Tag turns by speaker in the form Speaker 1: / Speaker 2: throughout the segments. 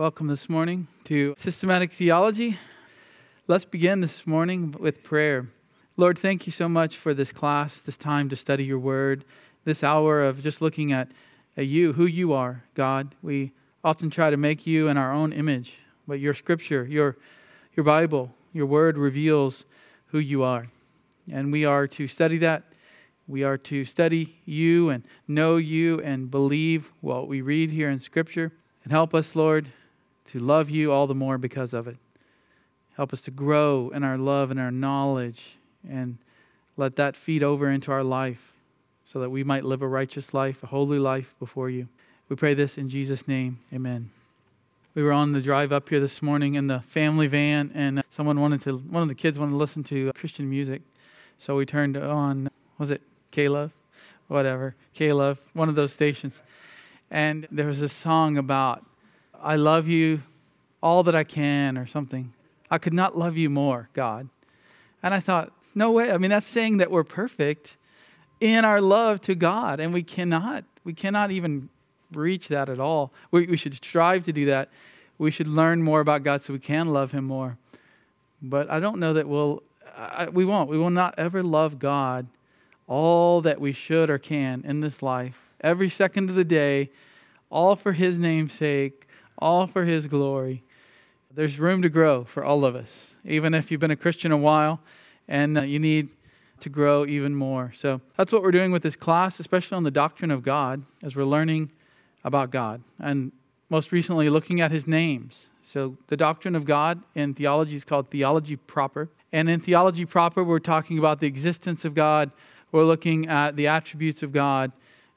Speaker 1: Welcome this morning to Systematic Theology. Let's begin this morning with prayer. Lord, thank you so much for this class, this time to study your word, this hour of just looking at, at you, who you are, God. We often try to make you in our own image, but your scripture, your, your Bible, your word reveals who you are. And we are to study that. We are to study you and know you and believe what we read here in Scripture. And help us, Lord, to love you all the more because of it. Help us to grow in our love and our knowledge and let that feed over into our life so that we might live a righteous life, a holy life before you. We pray this in Jesus' name. Amen. We were on the drive up here this morning in the family van, and someone wanted to, one of the kids wanted to listen to Christian music. So we turned on, was it K-Love? Whatever, K-Love, one of those stations. And there was a song about, I love you all that I can, or something. I could not love you more, God. And I thought, no way. I mean, that's saying that we're perfect in our love to God, and we cannot. We cannot even reach that at all. We, we should strive to do that. We should learn more about God so we can love Him more. But I don't know that we'll, I, we won't. We will not ever love God all that we should or can in this life, every second of the day, all for His name's sake, all for His glory. There's room to grow for all of us, even if you've been a Christian a while and uh, you need to grow even more. So that's what we're doing with this class, especially on the doctrine of God, as we're learning about God. And most recently, looking at his names. So the doctrine of God in theology is called theology proper. And in theology proper, we're talking about the existence of God, we're looking at the attributes of God,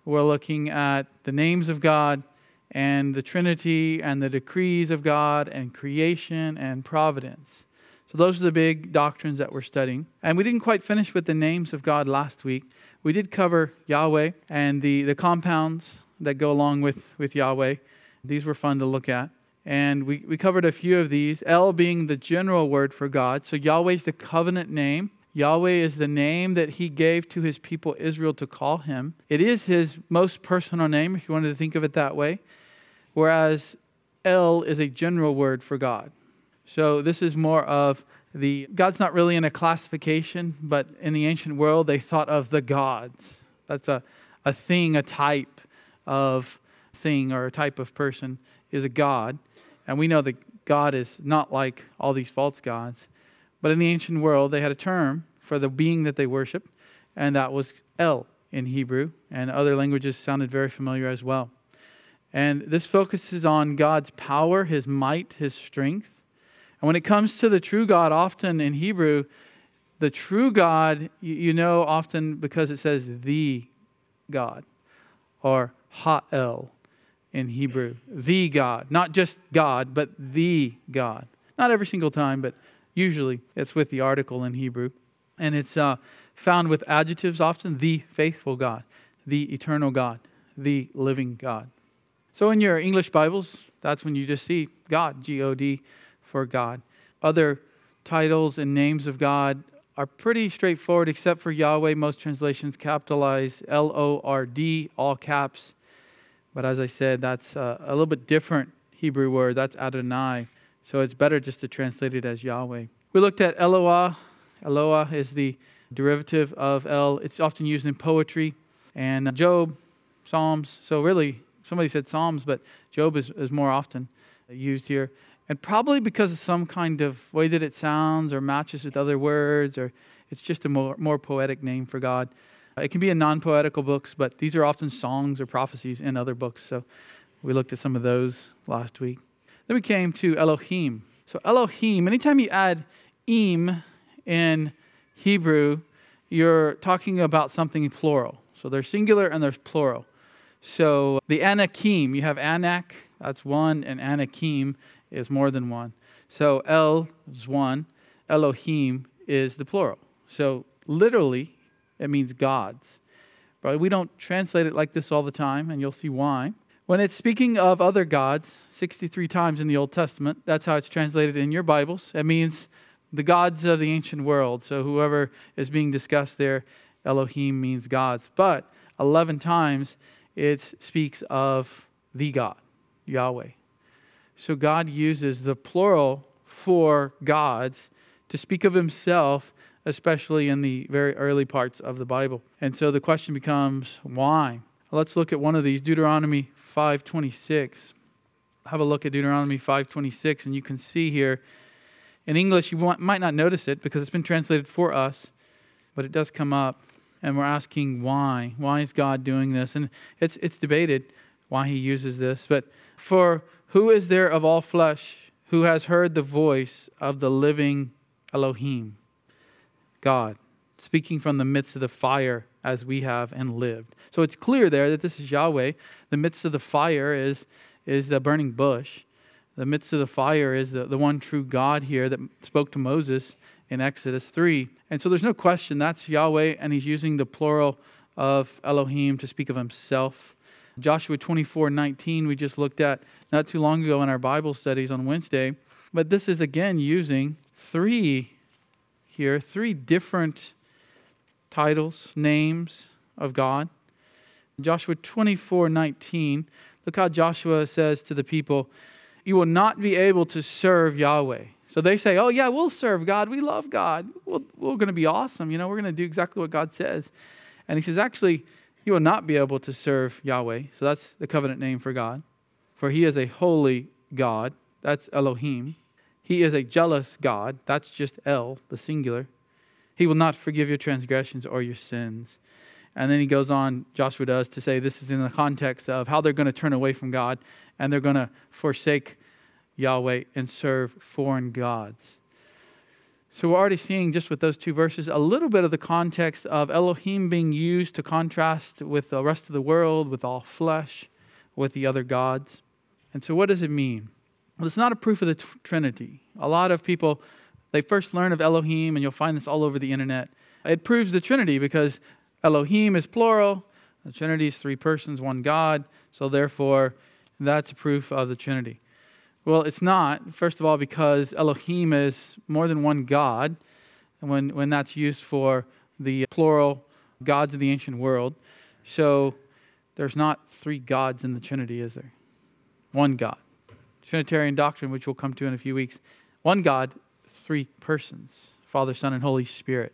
Speaker 1: we're looking at the names of God, and the Trinity and the decrees of God and creation and providence. So, those are the big doctrines that we're studying. And we didn't quite finish with the names of God last week. We did cover Yahweh and the, the compounds that go along with, with Yahweh. These were fun to look at. And we, we covered a few of these. El being the general word for God. So, Yahweh is the covenant name. Yahweh is the name that he gave to his people Israel to call him. It is his most personal name, if you wanted to think of it that way whereas El is a general word for God. So this is more of the God's not really in a classification, but in the ancient world they thought of the gods. That's a, a thing, a type of thing or a type of person is a god. And we know that God is not like all these false gods. But in the ancient world, they had a term for the being that they worshiped, and that was El in Hebrew, and other languages sounded very familiar as well. And this focuses on God's power, his might, his strength. And when it comes to the true God, often in Hebrew, the true God, you know, often because it says the God or Ha'el in Hebrew. The God. Not just God, but the God. Not every single time, but usually it's with the article in Hebrew. And it's uh, found with adjectives often the faithful God, the eternal God, the living God. So in your English Bibles, that's when you just see God, G O D, for God. Other titles and names of God are pretty straightforward, except for Yahweh. Most translations capitalize L O R D, all caps. But as I said, that's a, a little bit different Hebrew word. That's Adonai. So it's better just to translate it as Yahweh. We looked at Eloah. Eloah is the derivative of El. It's often used in poetry and Job, Psalms. So really, somebody said Psalms, but Job is, is more often used here. And probably because of some kind of way that it sounds or matches with other words, or it's just a more, more poetic name for God. It can be in non poetical books, but these are often songs or prophecies in other books. So we looked at some of those last week. Then we came to Elohim. So, Elohim, anytime you add im in Hebrew, you're talking about something plural. So there's singular and there's plural. So the Anakim, you have Anak, that's one, and Anakim is more than one. So El is one, Elohim is the plural. So literally, it means gods. But we don't translate it like this all the time, and you'll see why. When it's speaking of other gods, 63 times in the Old Testament, that's how it's translated in your Bibles. It means the gods of the ancient world. So whoever is being discussed there, Elohim means gods. But 11 times it speaks of the God, Yahweh. So God uses the plural for gods to speak of himself, especially in the very early parts of the Bible. And so the question becomes why? Let's look at one of these, Deuteronomy 5:26. Have a look at Deuteronomy 5:26 and you can see here in English you might not notice it because it's been translated for us, but it does come up and we're asking why. Why is God doing this? And it's it's debated why he uses this, but for who is there of all flesh who has heard the voice of the living Elohim? God, speaking from the midst of the fire as we have and lived. So it's clear there that this is Yahweh. The midst of the fire is, is the burning bush. The midst of the fire is the, the one true God here that spoke to Moses in Exodus 3. And so there's no question that's Yahweh, and he's using the plural of Elohim to speak of himself. Joshua 24 19, we just looked at not too long ago in our Bible studies on Wednesday. But this is again using three here, three different titles, names of God. Joshua 24 19, look how Joshua says to the people, You will not be able to serve Yahweh. So they say, Oh, yeah, we'll serve God. We love God. We're, going to be awesome. You know, we're going to do exactly what God says. And he says, Actually, you will not be able to serve Yahweh. So that's the covenant name for God. For he is a holy God. That's Elohim. He is a jealous God. That's just El, the singular. He will not forgive your transgressions or your sins. And then he goes on, Joshua does, to say this is in the context of how they're going to turn away from God and they're going to forsake Yahweh and serve foreign gods. So we're already seeing just with those two verses a little bit of the context of Elohim being used to contrast with the rest of the world, with all flesh, with the other gods. And so what does it mean? Well, it's not a proof of the Trinity. A lot of people, they first learn of Elohim, and you'll find this all over the internet. It proves the Trinity because Elohim is plural, the Trinity is three persons, one God, so therefore that's a proof of the Trinity. Well, it's not, first of all, because Elohim is more than one God, when, when that's used for the plural gods of the ancient world. So there's not three gods in the Trinity, is there? One God. Trinitarian doctrine, which we'll come to in a few weeks. One God, three persons Father, Son, and Holy Spirit.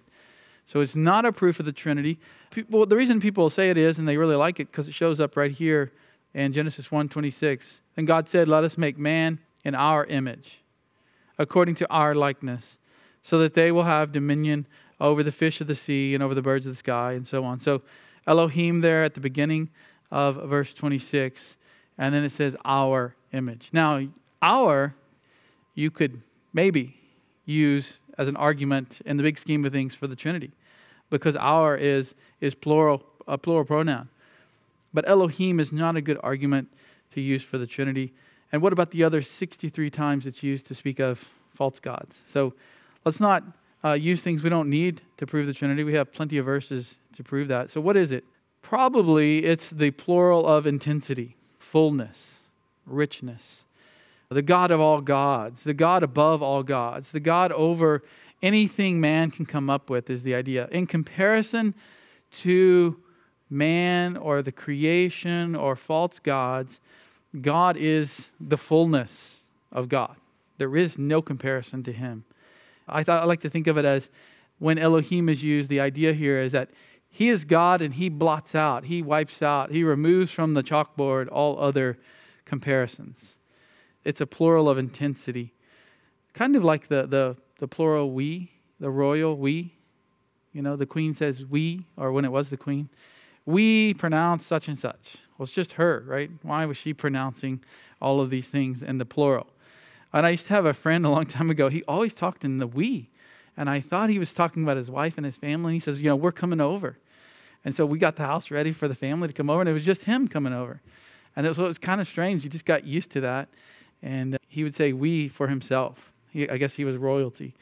Speaker 1: So it's not a proof of the Trinity. People, the reason people say it is, and they really like it, because it shows up right here in Genesis 1:26. And God said, "Let us make man in our image, according to our likeness, so that they will have dominion over the fish of the sea and over the birds of the sky and so on." So Elohim there at the beginning of verse 26, and then it says our image. Now, our you could maybe use as an argument in the big scheme of things for the Trinity, because our is is plural a plural pronoun. But Elohim is not a good argument to use for the Trinity. And what about the other 63 times it's used to speak of false gods? So let's not uh, use things we don't need to prove the Trinity. We have plenty of verses to prove that. So what is it? Probably it's the plural of intensity, fullness, richness. The God of all gods, the God above all gods, the God over anything man can come up with is the idea. In comparison to man or the creation or false gods, God is the fullness of God. There is no comparison to him. I thought I like to think of it as when Elohim is used, the idea here is that he is God and he blots out, he wipes out, he removes from the chalkboard all other comparisons. It's a plural of intensity. Kind of like the, the, the plural we, the royal we. You know, the queen says we, or when it was the queen we pronounce such and such. Well, it's just her, right? Why was she pronouncing all of these things in the plural? And I used to have a friend a long time ago. He always talked in the we. And I thought he was talking about his wife and his family. He says, You know, we're coming over. And so we got the house ready for the family to come over, and it was just him coming over. And it was, it was kind of strange. You just got used to that. And uh, he would say we for himself. He, I guess he was royalty,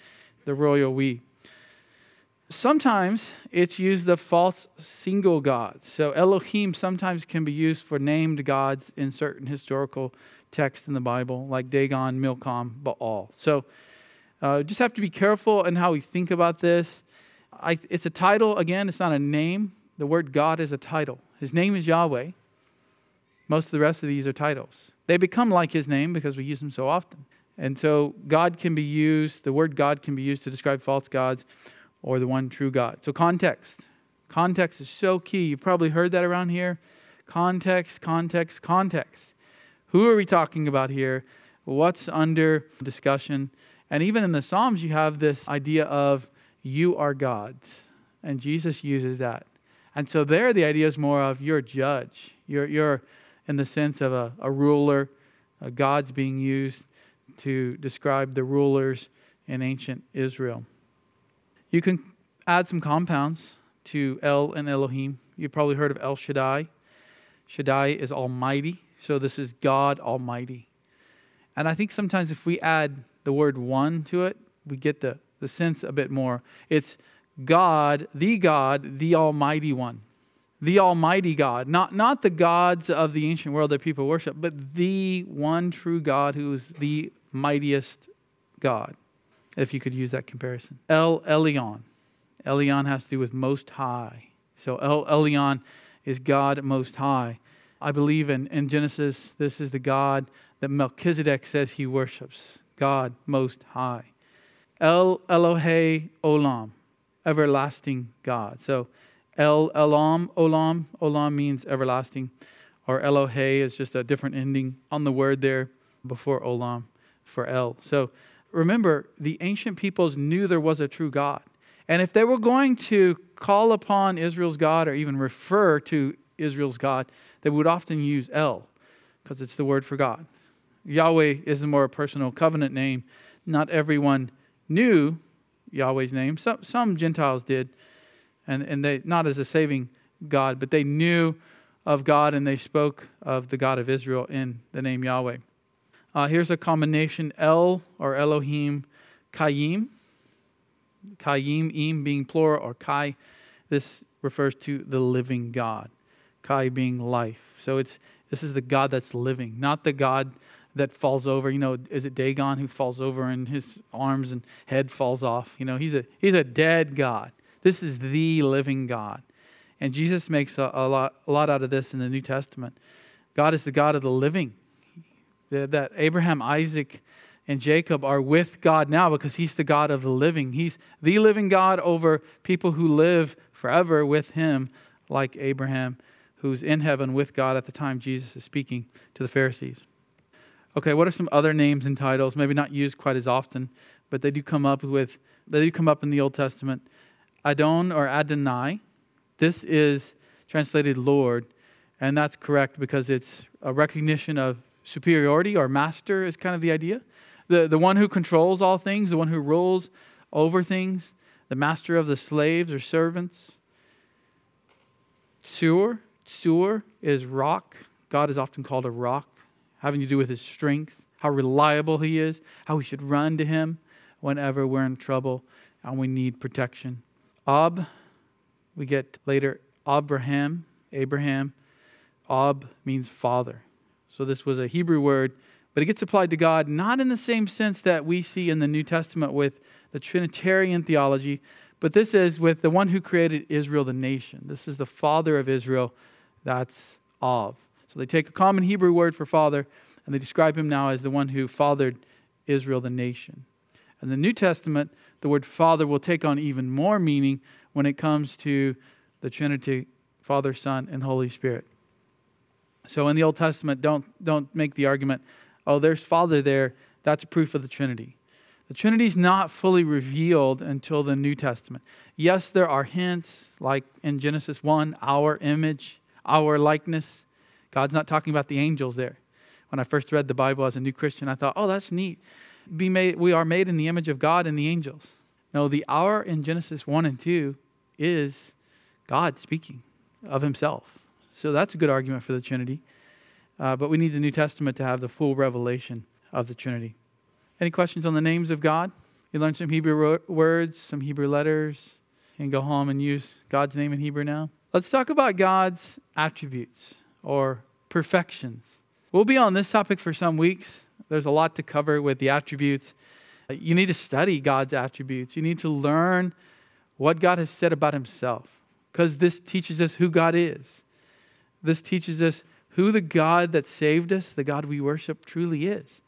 Speaker 1: the royal we. Sometimes it's used of false single gods. So Elohim sometimes can be used for named gods in certain historical texts in the Bible, like Dagon, Milcom, Baal. So uh, just have to be careful in how we think about this. I, it's a title, again, it's not a name. The word God is a title. His name is Yahweh. Most of the rest of these are titles. they become like his name because we use them so often. And so God can be used, the word God can be used to describe false gods or the one true God. So context. Context is so key. You've probably heard that around here. Context, context, context. Who are we talking about here? What's under discussion? And even in the Psalms, you have this idea of you are God's. And Jesus uses that. And so there, the idea is more of you're a judge. You're, you're in the sense of a, a ruler. Uh, God's being used to describe the rulers in ancient Israel. You can add some compounds to El and Elohim. You've probably heard of El Shaddai. Shaddai is Almighty, so this is God Almighty. And I think sometimes if we add the word one to it, we get the, the sense a bit more. It's God, the God, the Almighty One. The Almighty God. Not, not the gods of the ancient world that people worship, but the one true God who is the mightiest God, if you could use that comparison. El Elyon. Elyon has to do with most high. So El Elyon is God most high. I believe in, in Genesis, this is the God that Melchizedek says he worships. God most high. El Elohe Olam, everlasting God. So El Elam, Olam, Olam means everlasting, or Elohe is just a different ending on the word there before Olam for El. So remember, the ancient peoples knew there was a true God. And if they were going to call upon Israel's God or even refer to Israel's God, they would often use El because it's the word for God. Yahweh is a more a personal covenant name. Not everyone knew Yahweh's name. Some, some Gentiles did, and, and they not as a saving God, but they knew of God and they spoke of the God of Israel in the name Yahweh. Uh, here's a combination El or Elohim, Kayim. Kayim, Im being plural, or Kai. This refers to the living God. Kai being life. So it's this is the God that's living, not the God that falls over. You know, is it Dagon who falls over and his arms and head falls off? You know, he's a he's a dead God. This is the living God. And Jesus makes a, a lot a lot out of this in the New Testament. God is the God of the living. That Abraham, Isaac, and Jacob are with God now because he's the God of the living. He's the living God over people who live forever with him, like Abraham, who's in heaven with God at the time Jesus is speaking to the Pharisees. Okay, what are some other names and titles? Maybe not used quite as often, but they do come up with they do come up in the Old Testament. Adon or Adonai. This is translated Lord, and that's correct because it's a recognition of superiority or master is kind of the idea. The, the one who controls all things, the one who rules over things, the master of the slaves or servants. Tsur, Tsur is rock. God is often called a rock, having to do with his strength, how reliable he is, how we should run to him whenever we're in trouble and we need protection. Ab, we get later Abraham, Abraham. Ab means father. So this was a Hebrew word but it gets applied to God not in the same sense that we see in the New Testament with the Trinitarian theology, but this is with the one who created Israel, the nation. This is the father of Israel. That's Av. So they take a common Hebrew word for father and they describe him now as the one who fathered Israel, the nation. In the New Testament, the word father will take on even more meaning when it comes to the Trinity, Father, Son, and Holy Spirit. So in the Old Testament, don't, don't make the argument, oh, there's Father there, that's proof of the Trinity. The Trinity is not fully revealed until the New Testament. Yes, there are hints, like in Genesis 1, our image, our likeness. God's not talking about the angels there. When I first read the Bible as a new Christian, I thought, oh, that's neat. Be made, we are made in the image of God and the angels. No, the our in Genesis 1 and 2 is God speaking of himself. So that's a good argument for the Trinity. Uh, but we need the New Testament to have the full revelation of the Trinity. Any questions on the names of God? You learned some Hebrew words, some Hebrew letters. and go home and use God's name in Hebrew now. Let's talk about God's attributes or perfections. We'll be on this topic for some weeks. There's a lot to cover with the attributes. You need to study God's attributes. You need to learn what God has said about himself because this teaches us who God is. This teaches us who the God that saved us, the God we worship, truly is.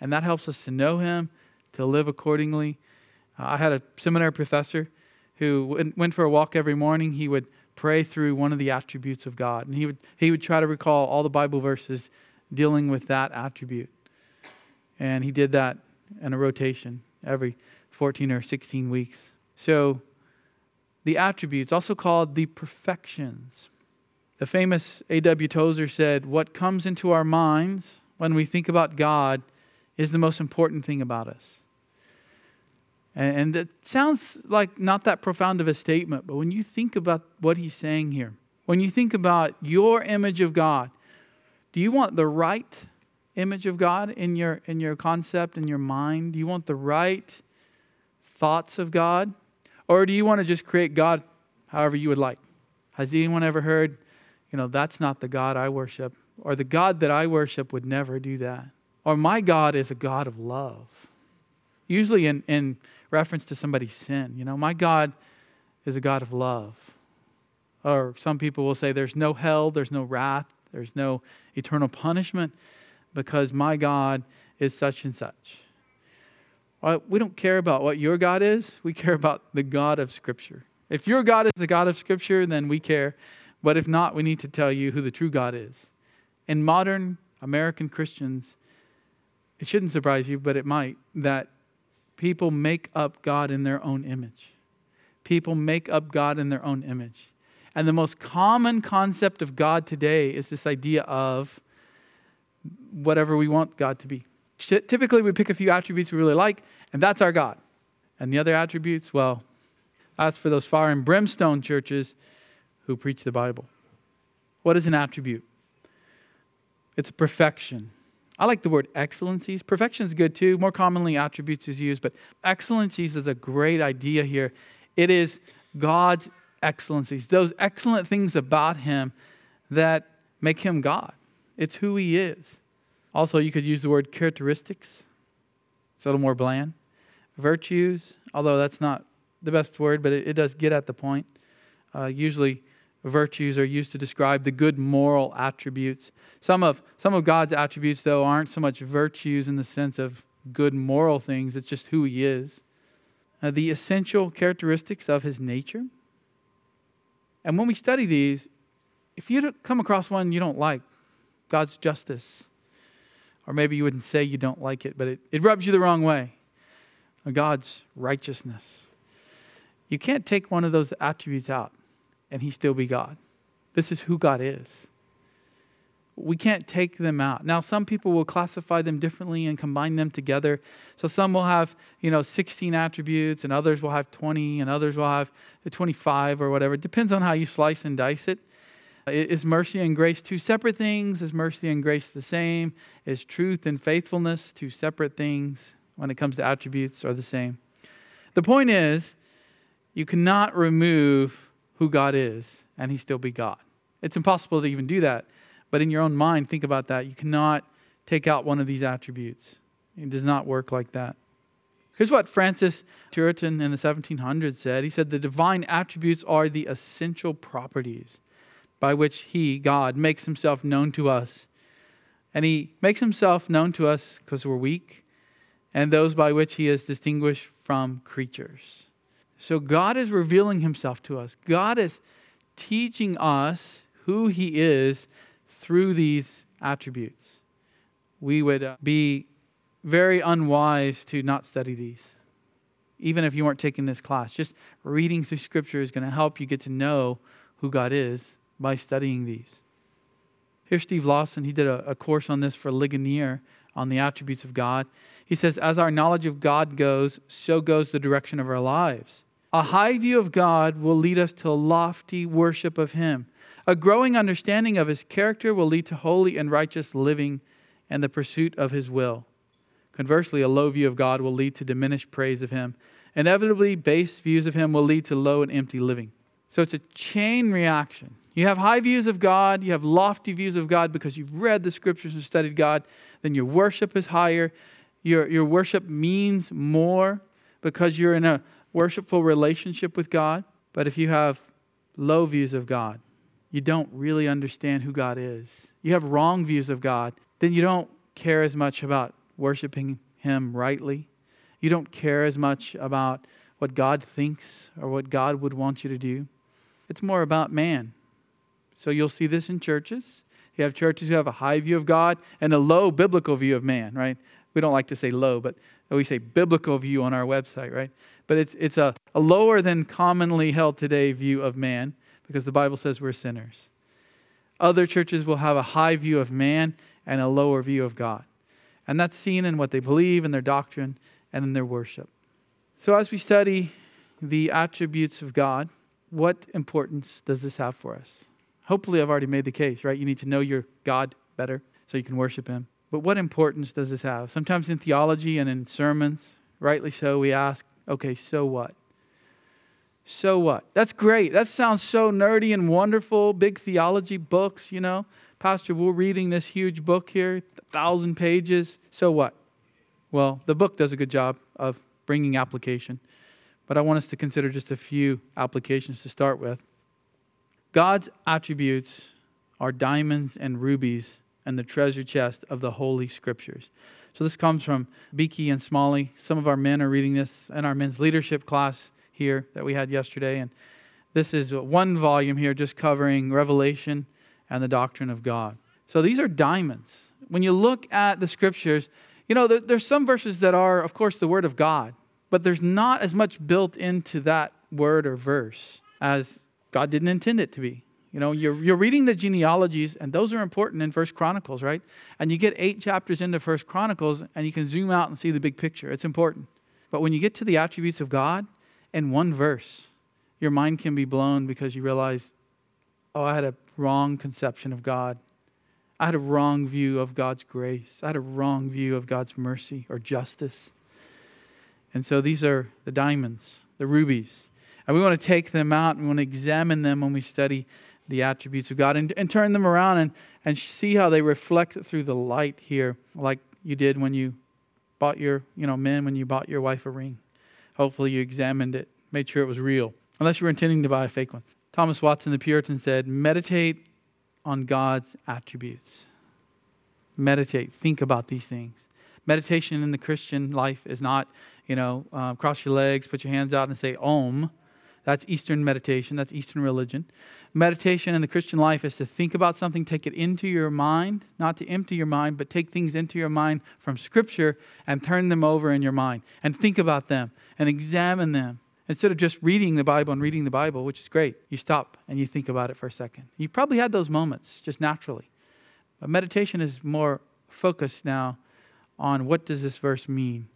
Speaker 1: And that helps us to know Him, to live accordingly. Uh, I had a seminary professor who went for a walk every morning. He would pray through one of the attributes of God, and he would, he would try to recall all the Bible verses dealing with that attribute. And he did that in a rotation every 14 or 16 weeks. So, the attributes, also called the perfections. The famous A.W. Tozer said, What comes into our minds when we think about God is the most important thing about us. And, it sounds like not that profound of a statement, but when you think about what he's saying here, when you think about your image of God, do you want the right image of God in your, in your concept, in your mind? Do you want the right thoughts of God? Or do you want to just create God however you would like? Has anyone ever heard, you know, that's not the God I worship? Or the God that I worship would never do that? Or my God is a God of love. Usually in, in reference to somebody's sin. You know, my God is a God of love. Or some people will say there's no hell, there's no wrath, there's no eternal punishment because my God is such and such. Well, we don't care about what your God is, we care about the God of Scripture. If your God is the God of Scripture, then we care. But if not, we need to tell you who the true God is. In modern American Christians, it shouldn't surprise you, but it might, that people make up God in their own image. People make up God in their own image. And the most common concept of God today is this idea of whatever we want God to be. Typically, we pick a few attributes we really like, and that's our God. And the other attributes, well, that's for those fire and brimstone churches who preach the Bible. What is an attribute? It's perfection. I like the word excellencies. Perfection is good too. More commonly, attributes is used, but excellencies is a great idea here. It is God's excellencies, those excellent things about Him that make Him God. It's who He is. Also, you could use the word characteristics, it's a little more bland. Virtues, although that's not the best word, but it, it does get at the point. Uh, usually, virtues are used to describe the good moral attributes. Some of, some of God's attributes, though, aren't so much virtues in the sense of good moral things, it's just who He is. Uh, the essential characteristics of His nature. And when we study these, if you come across one you don't like, God's justice, or maybe you wouldn't say you don't like it, but it, it rubs you the wrong way, God's righteousness. You can't take one of those attributes out and he still be God. This is who God is. We can't take them out. Now, some people will classify them differently and combine them together. So some will have, you know, 16 attributes, and others will have 20, and others will have 25 or whatever. It depends on how you slice and dice it. Is mercy and grace two separate things? Is mercy and grace the same? Is truth and faithfulness two separate things when it comes to attributes are the same? The point is, you cannot remove who God is and he still be God. It's impossible to even do that. But in your own mind, think about that. You cannot take out one of these attributes. It does not work like that. Here's what Francis Turretin in the 1700s said. He said, The divine attributes are the essential properties by which He, God, makes Himself known to us. And He makes Himself known to us because we're weak, and those by which He is distinguished from creatures. So God is revealing himself to us. God is teaching us who he is through these attributes. We would uh, be very unwise to not study these. Even if you weren't taking this class, just reading through scripture is going to help you get to know who God is by studying these. Here's Steve Lawson. He did a, a course on this for Ligonier on the attributes of God. He says, As our knowledge of God goes, so goes the direction of our lives. A high view of God will lead us to lofty worship of Him. A growing understanding of His character will lead to holy and righteous living and the pursuit of His will. Conversely, a low view of God will lead to diminished praise of Him. Inevitably, base views of Him will lead to low and empty living. So it's a chain reaction. You have high views of God, you have lofty views of God because you've read the scriptures and studied God, then your worship is higher. Your, your worship means more because you're in a worshipful relationship with God. But if you have low views of God, you don't really understand who God is. You have wrong views of God, then you don't care as much about worshiping Him rightly. You don't care as much about what God thinks or what God would want you to do. It's more about man. So you'll see this in churches. You have churches who have a high view of God and a low biblical view of man, right? We don't like to say low, but we say biblical view on our website, right? But it's, it's a, a lower than commonly held today view of man because the Bible says we're sinners. Other churches will have a high view of man and a lower view of God. And that's seen in what they believe, in their doctrine, and in their worship. So, as we study the attributes of God, what importance does this have for us? Hopefully, I've already made the case, right? You need to know your God better so you can worship Him. But what importance does this have? Sometimes in theology and in sermons, rightly so, we ask, okay, so what? So what? That's great. That sounds so nerdy and wonderful. Big theology books, you know. Pastor, we're reading this huge book here, thousand pages. So what? Well, the book does a good job of bringing application, but I want us to consider just a few applications to start with. God's attributes are diamonds and rubies and the treasure chest of the Holy Scriptures. So this comes from Beeke and Smalley. Some of our men are reading this in our men's leadership class here that we had yesterday. And this is one volume here just covering Revelation and the doctrine of God. So these are diamonds. When you look at the scriptures, you know, there, there's some verses that are, of course, the word of God, but there's not as much built into that word or verse as God didn't intend it to be. You know, you're, you're reading the genealogies, and those are important in First Chronicles, right? And you get eight chapters into First Chronicles, and you can zoom out and see the big picture. It's important. But when you get to the attributes of God, in one verse, your mind can be blown because you realize, oh, I had a wrong conception of God. I had a wrong view of God's grace. I had a wrong view of God's mercy or justice. And so these are the diamonds, the rubies. And we want to take them out and we want to examine them when we study the attributes of God and, and turn them around and, and see how they reflect through the light here, like you did when you bought your, you know, men, when you bought your wife a ring. Hopefully, you examined it, made sure it was real, unless you were intending to buy a fake one. Thomas Watson, the Puritan, said, Meditate on God's attributes. Meditate, think about these things. Meditation in the Christian life is not, you know, uh, cross your legs, put your hands out, and say Om. That's Eastern meditation, that's Eastern religion. Meditation in the Christian life is to think about something, take it into your mind, not to empty your mind, but take things into your mind from Scripture and turn them over in your mind and think about them and examine them. Instead of just reading the Bible and reading the Bible, which is great, you stop and you think about it for a second. You've probably had those moments just naturally. But meditation is more focused now on what does this verse mean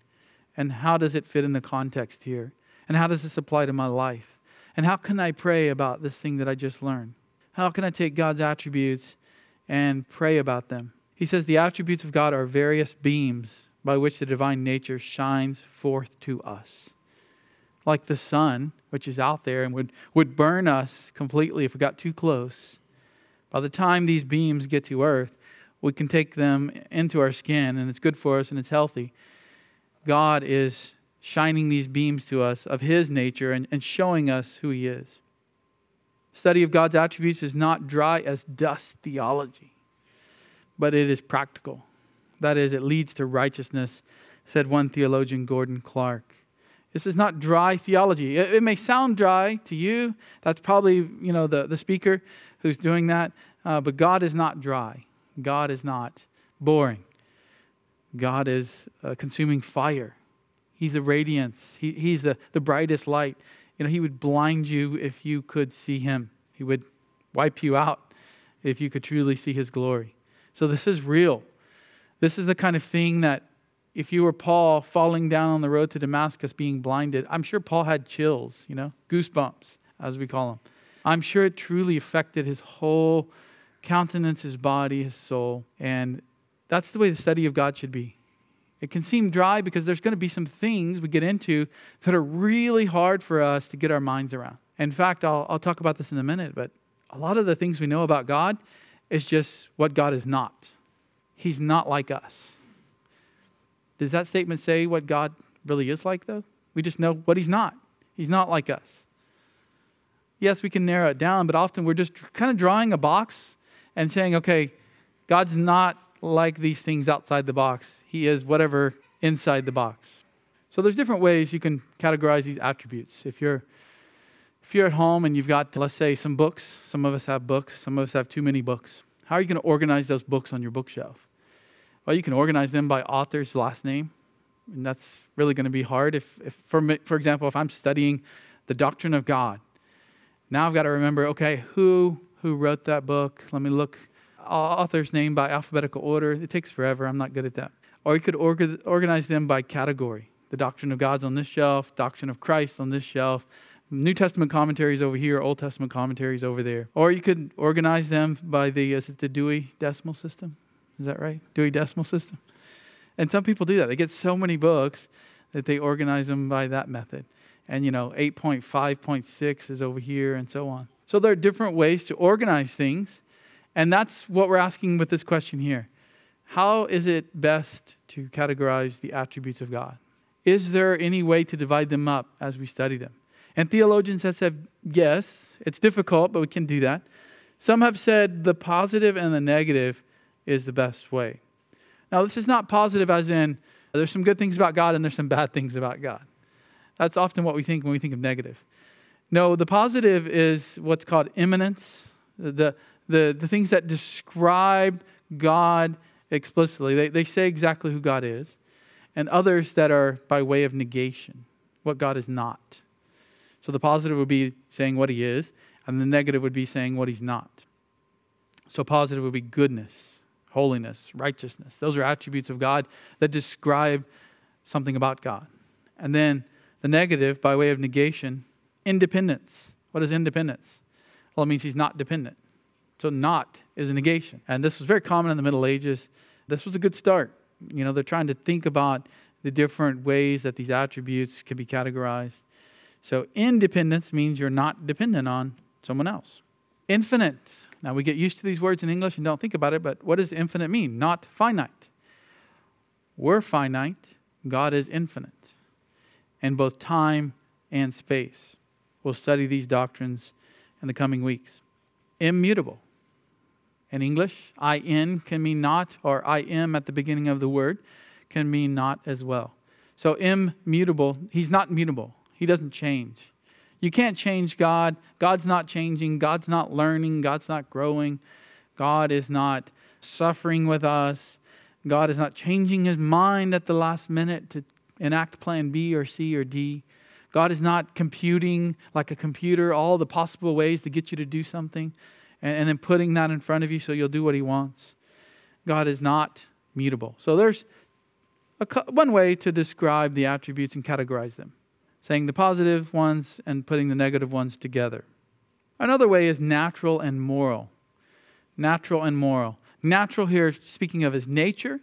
Speaker 1: and how does it fit in the context here and how does this apply to my life and how can I pray about this thing that I just learned? How can I take God's attributes and pray about them? He says the attributes of God are various beams by which the divine nature shines forth to us. Like the sun, which is out there and would, would burn us completely if we got too close. By the time these beams get to earth, we can take them into our skin and it's good for us and it's healthy. God is shining these beams to us of His nature and, and showing us who He is. Study of God's attributes is not dry as dust theology, but it is practical. That is, it leads to righteousness, said one theologian, Gordon Clark. This is not dry theology. It, it may sound dry to you. That's probably you know the, the speaker who's doing that. Uh, but God is not dry. God is not boring. God is a consuming fire. He's a radiance. He, he's the, the brightest light. You know, he would blind you if you could see him. He would wipe you out if you could truly see his glory. So this is real. This is the kind of thing that if you were Paul falling down on the road to Damascus being blinded, I'm sure Paul had chills, you know, goosebumps, as we call them. I'm sure it truly affected his whole countenance, his body, his soul. And that's the way the study of God should be. It can seem dry because there's going to be some things we get into that are really hard for us to get our minds around. In fact, I'll, I'll talk about this in a minute, but a lot of the things we know about God is just what God is not. He's not like us. Does that statement say what God really is like, though? We just know what He's not. He's not like us. yes, we can narrow it down, but often we're just kind of drawing a box and saying, okay, God's not like these things outside the box. He is whatever inside the box. So there's different ways you can categorize these attributes. If you're if you're at home and you've got, let's say, some books, some of us have books, some of us have too many books. How are you going to organize those books on your bookshelf? Well, you can organize them by author's last name, and that's really going to be hard. If, if for, me, for example, if I'm studying the doctrine of God, now I've got to remember, okay, who who wrote that book? Let me look author's name by alphabetical order. It takes forever. I'm not good at that. Or you could orga- organize them by category. The doctrine of God's on this shelf, doctrine of Christ on this shelf, New Testament commentaries over here, Old Testament commentaries over there. Or you could organize them by the, is it the Dewey Decimal System? Is that right? Dewey Decimal System? And some people do that. They get so many books that they organize them by that method. And, you know, 8.5.6 is over here and so on. So there are different ways to organize things. And that's what we're asking with this question here. How is it best to categorize the attributes of God? Is there any way to divide them up as we study them? And theologians have said, yes, it's difficult, but we can do that. Some have said the positive and the negative is the best way. Now, this is not positive as in there's some good things about God and there's some bad things about God. That's often what we think when we think of negative. No, the positive is what's called immanence, the, the, the things that describe God explicitly. They, they say exactly who God is, and others that are by way of negation, what God is not. So the positive would be saying what he is, and the negative would be saying what he's not. So positive would be goodness, holiness, righteousness. Those are attributes of God that describe something about God. And then the negative, by way of negation, independence. What is independence? Well, it means he's not dependent. So not is a negation. And this was very common in the Middle Ages. This was a good start. You know, they're trying to think about the different ways that these attributes can be categorized. So independence means you're not dependent on someone else. Infinite. Now we get used to these words in English and don't think about it, but what does infinite mean? Not finite. We're finite, God is infinite in both time and space. We'll study these doctrines in the coming weeks. Immutable. In English, in can mean not, or I am at the beginning of the word can mean not as well. So immutable, he's not mutable. He doesn't change. You can't change God. God's not changing. God's not learning. God's not growing. God is not suffering with us. God is not changing his mind at the last minute to enact plan B or C or D. God is not computing like a computer all the possible ways to get you to do something and, and then putting that in front of you so you'll do what he wants. God is not mutable. So there's a, one way to describe the attributes and categorize them saying the positive ones and putting the negative ones together. Another way is natural and moral. Natural and moral. Natural here, speaking of his nature,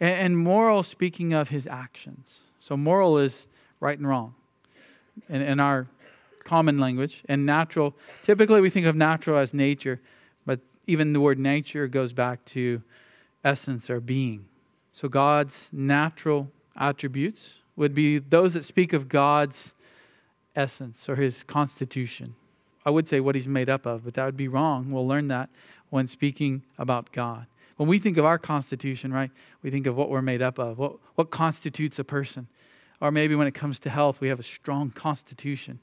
Speaker 1: and moral, speaking of his actions. So, moral is right and wrong in, in our common language. And natural, typically we think of natural as nature, but even the word nature goes back to essence or being. So, God's natural attributes would be those that speak of God's essence or his constitution. I would say what he's made up of, but that would be wrong. We'll learn that when speaking about God. When we think of our constitution, right, we think of what we're made up of, what, what constitutes a person. Or maybe when it comes to health, we have a strong constitution,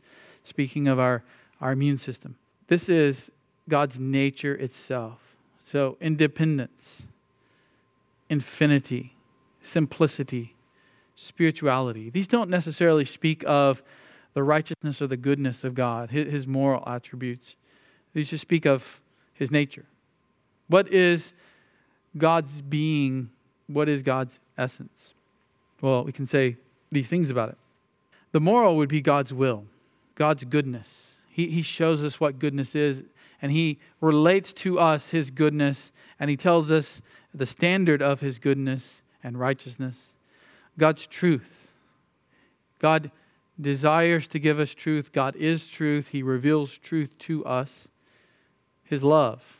Speaker 1: speaking of our, our immune system. This is God's nature itself. So, independence, infinity, simplicity, spirituality. These don't necessarily speak of the righteousness or the goodness of God, his moral attributes. These just speak of his nature. What is God's being? What is God's essence? Well, we can say these things about it. The moral would be God's will, God's goodness. He, he shows us what goodness is, and He relates to us His goodness, and He tells us the standard of His goodness and righteousness. God's truth. God desires to give us truth. God is truth. He reveals truth to us. His love,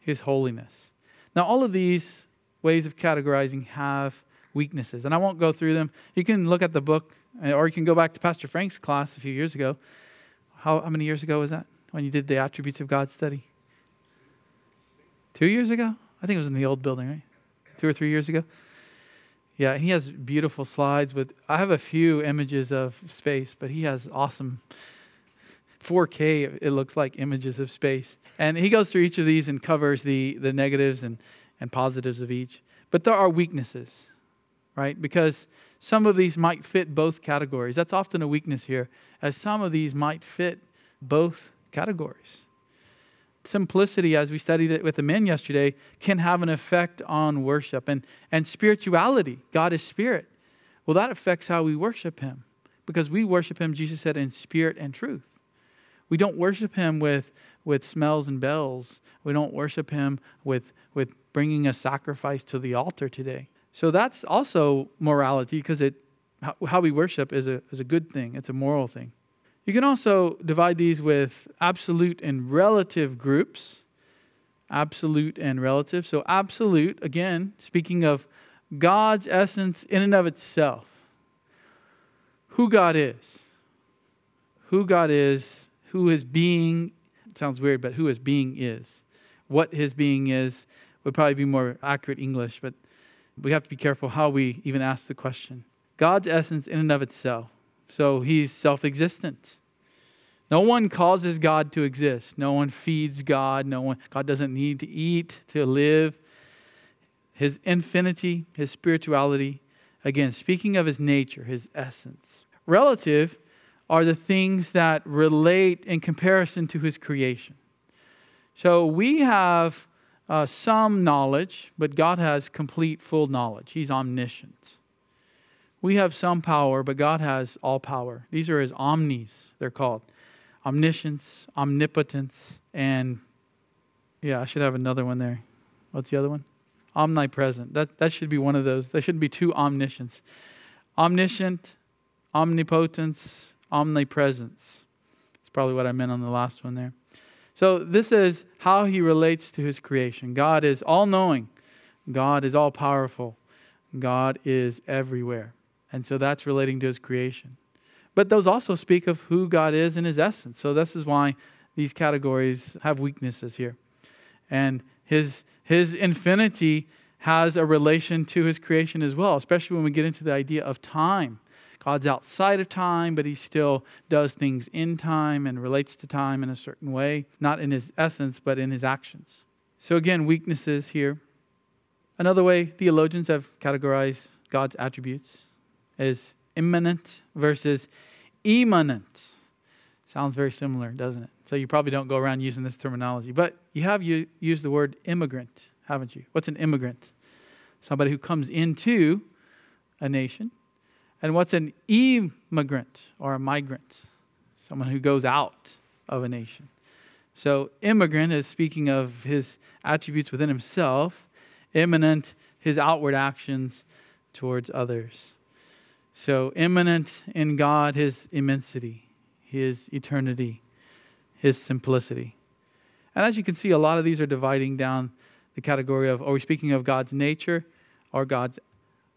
Speaker 1: His holiness. Now, all of these ways of categorizing have weaknesses, and I won't go through them. You can look at the book, or you can go back to Pastor Frank's class a few years ago How, how many years ago was that when you did the attributes of God study? Two years ago? I think it was in the old building, right? Two or three years ago? Yeah, he has beautiful slides with. I have a few images of space, but he has awesome 4K, it looks like images of space. And he goes through each of these and covers the, the negatives and, and positives of each. But there are weaknesses, right? Because some of these might fit both categories. That's often a weakness here, as some of these might fit both categories. Simplicity, as we studied it with the men yesterday, can have an effect on worship. And, and spirituality, God is spirit. Well, that affects how we worship Him. Because we worship Him, Jesus said, in spirit and truth. We don't worship Him with, with smells and bells. We don't worship Him with, with bringing a sacrifice to the altar today. So that's also morality because it, how we worship is a, is a good thing, it's a moral thing. You can also divide these with absolute and relative groups. Absolute and relative. So, absolute, again, speaking of God's essence in and of itself, who God is, who God is, who his being, sounds weird, but who his being is. What his being is would probably be more accurate English, but we have to be careful how we even ask the question. God's essence in and of itself. So he's self existent. No one causes God to exist. No one feeds God. No one, God doesn't need to eat to live. His infinity, his spirituality, again, speaking of his nature, his essence. Relative are the things that relate in comparison to his creation. So we have uh, some knowledge, but God has complete, full knowledge. He's omniscient. We have some power, but God has all power. These are his omnis, they're called omniscience, omnipotence, and yeah, I should have another one there. What's the other one? Omnipresent. That, that should be one of those. There shouldn't be two omniscience. Omniscient, omnipotence, omnipresence. That's probably what I meant on the last one there. So, this is how he relates to his creation. God is all knowing, God is all powerful, God is everywhere. And so that's relating to his creation. But those also speak of who God is in his essence. So, this is why these categories have weaknesses here. And his, his infinity has a relation to his creation as well, especially when we get into the idea of time. God's outside of time, but he still does things in time and relates to time in a certain way, not in his essence, but in his actions. So, again, weaknesses here. Another way theologians have categorized God's attributes is immanent versus emanant. Sounds very similar, doesn't it? So, you probably don't go around using this terminology, but you have used the word immigrant, haven't you? What's an immigrant? Somebody who comes into a nation and what's an immigrant or a migrant? Someone who goes out of a nation. So, immigrant is speaking of his attributes within himself, immanent, his outward actions towards others. So, immanent in God, his immensity, his eternity, his simplicity. And as you can see, a lot of these are dividing down the category of are we speaking of God's nature or God's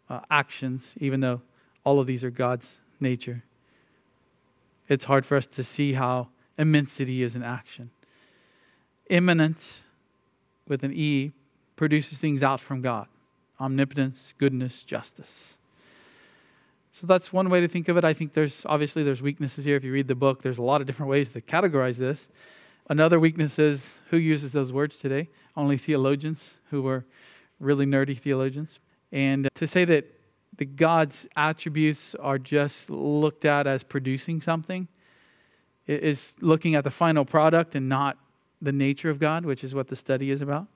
Speaker 1: uh, actions, even though all of these are God's nature. It's hard for us to see how immensity is in action. Emanant, with an E, produces things out from God omnipotence, goodness, justice. So that's one way to think of it. I think there's obviously there's weaknesses here. If you read the book, there's a lot of different ways to categorize this. Another weakness is who uses those words today? Only theologians who were really nerdy theologians. And to say that that God's attributes are just looked at as producing something. Is looking at the final product and not the nature of God, which is what the study is about.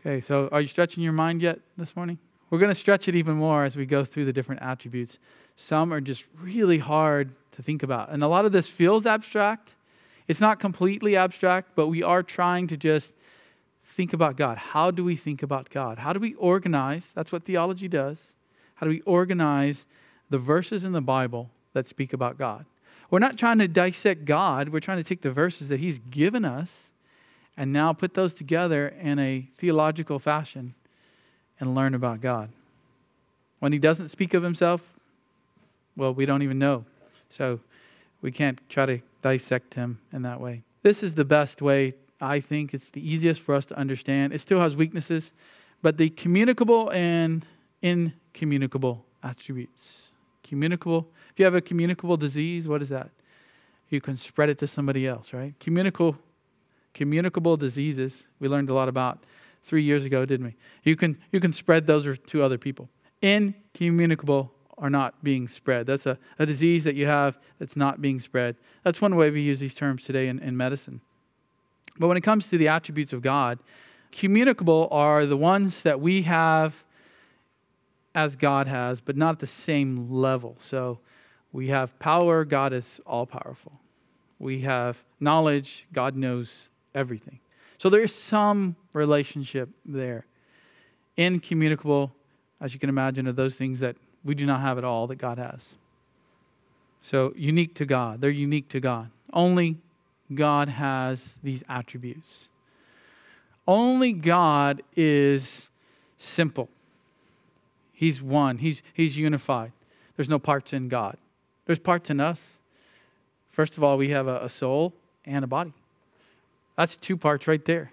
Speaker 1: Okay, so are you stretching your mind yet this morning? We're going to stretch it even more as we go through the different attributes. Some are just really hard to think about. And a lot of this feels abstract. It's not completely abstract, but we are trying to just think about God. How do we think about God? How do we organize? That's what theology does. How do we organize the verses in the Bible that speak about God? We're not trying to dissect God, we're trying to take the verses that He's given us and now put those together in a theological fashion and learn about God. When He doesn't speak of Himself, well, we don't even know. So we can't try to dissect him in that way. This is the best way, I think. It's the easiest for us to understand. It still has weaknesses, but the communicable and incommunicable attributes. Communicable. If you have a communicable disease, what is that? You can spread it to somebody else, right? Communicable, communicable diseases. We learned a lot about three years ago, didn't we? You can you can spread those to other people. Incommunicable are not being spread. That's a, a disease that you have that's not being spread. That's one way we use these terms today in, in medicine. But when it comes to the attributes of God, communicable are the ones that we have as God has, but not the same level. So we have power, God is all powerful. We have knowledge, God knows everything. So there's some relationship there. Incommunicable, as you can imagine, are those things that we do not have at all that God has. So, unique to God. They're unique to God. Only God has these attributes. Only God is simple. He's one, He's, he's unified. There's no parts in God, there's parts in us. First of all, we have a, a soul and a body. That's two parts right there.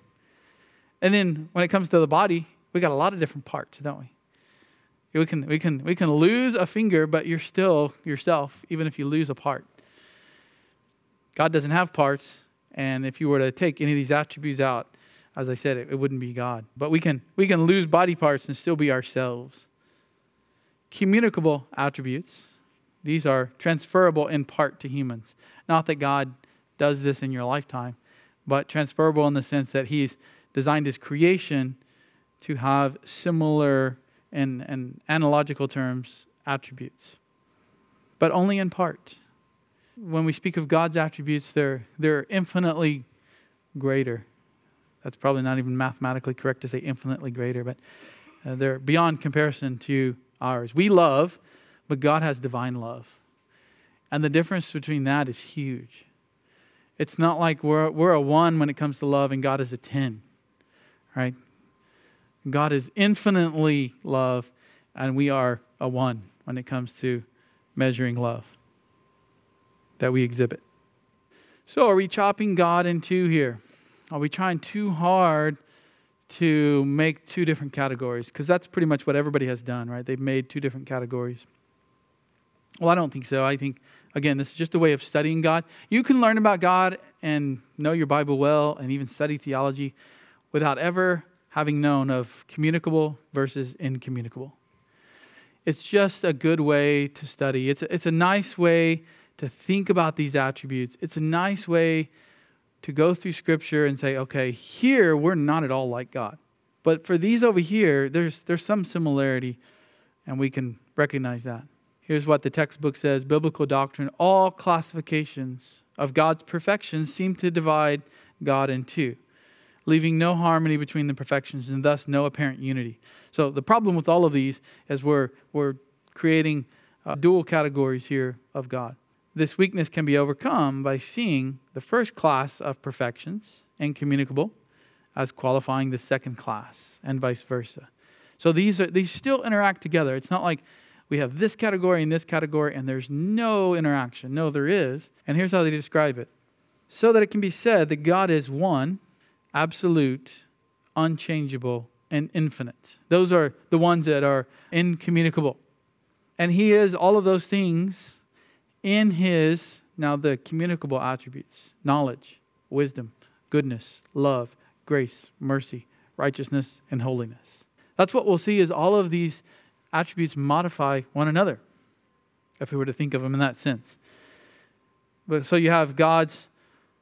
Speaker 1: And then when it comes to the body, we got a lot of different parts, don't we? We can, we, can, we can lose a finger, but you're still yourself, even if you lose a part. God doesn't have parts, and if you were to take any of these attributes out, as I said, it, it wouldn't be God. But we can, we can lose body parts and still be ourselves. Communicable attributes, these are transferable in part to humans. Not that God does this in your lifetime, but transferable in the sense that He's designed His creation to have similar and, in analogical terms, attributes, but only in part. When we speak of God's attributes, they're, they're infinitely greater. That's probably not even mathematically correct to say infinitely greater, but uh, they're beyond comparison to ours. We love, but God has divine love. And the difference between that is huge. It's not like we're, we're a one when it comes to love and God is a 10, right? God is infinitely love, and we are a one when it comes to measuring love that we exhibit. So, are we chopping God in two here? Are we trying too hard to make two different categories? Because that's pretty much what everybody has done, right? They've made two different categories. Well, I don't think so. I think, again, this is just a way of studying God. You can learn about God and know your Bible well and even study theology without ever having known of communicable versus incommunicable. It's just a good way to study. It's a, it's a nice way to think about these attributes. It's a nice way to go through Scripture and say, okay, here we're not at all like God. But for these over here, there's, there's some similarity, and we can recognize that. Here's what the textbook says Biblical doctrine, all classifications of God's perfections seem to divide God in two leaving no harmony between the perfections and thus no apparent unity. So the problem with all of these is we're, we're creating uh, dual categories here of God. This weakness can be overcome by seeing the first class of perfections, incommunicable, as qualifying the second class, and vice versa. So these, are, these still interact together. It's not like we have this category and this category and there's no interaction. No, there is. And here's how they describe it so that it can be said that God is one absolute, unchangeable, and infinite. Those are the ones that are incommunicable. And He is all of those things in His, now the communicable attributes knowledge, wisdom, goodness, love, grace, mercy, righteousness, and holiness. That's what we'll see is all of these attributes modify one another, if we were to think of them in that sense. But so you have God's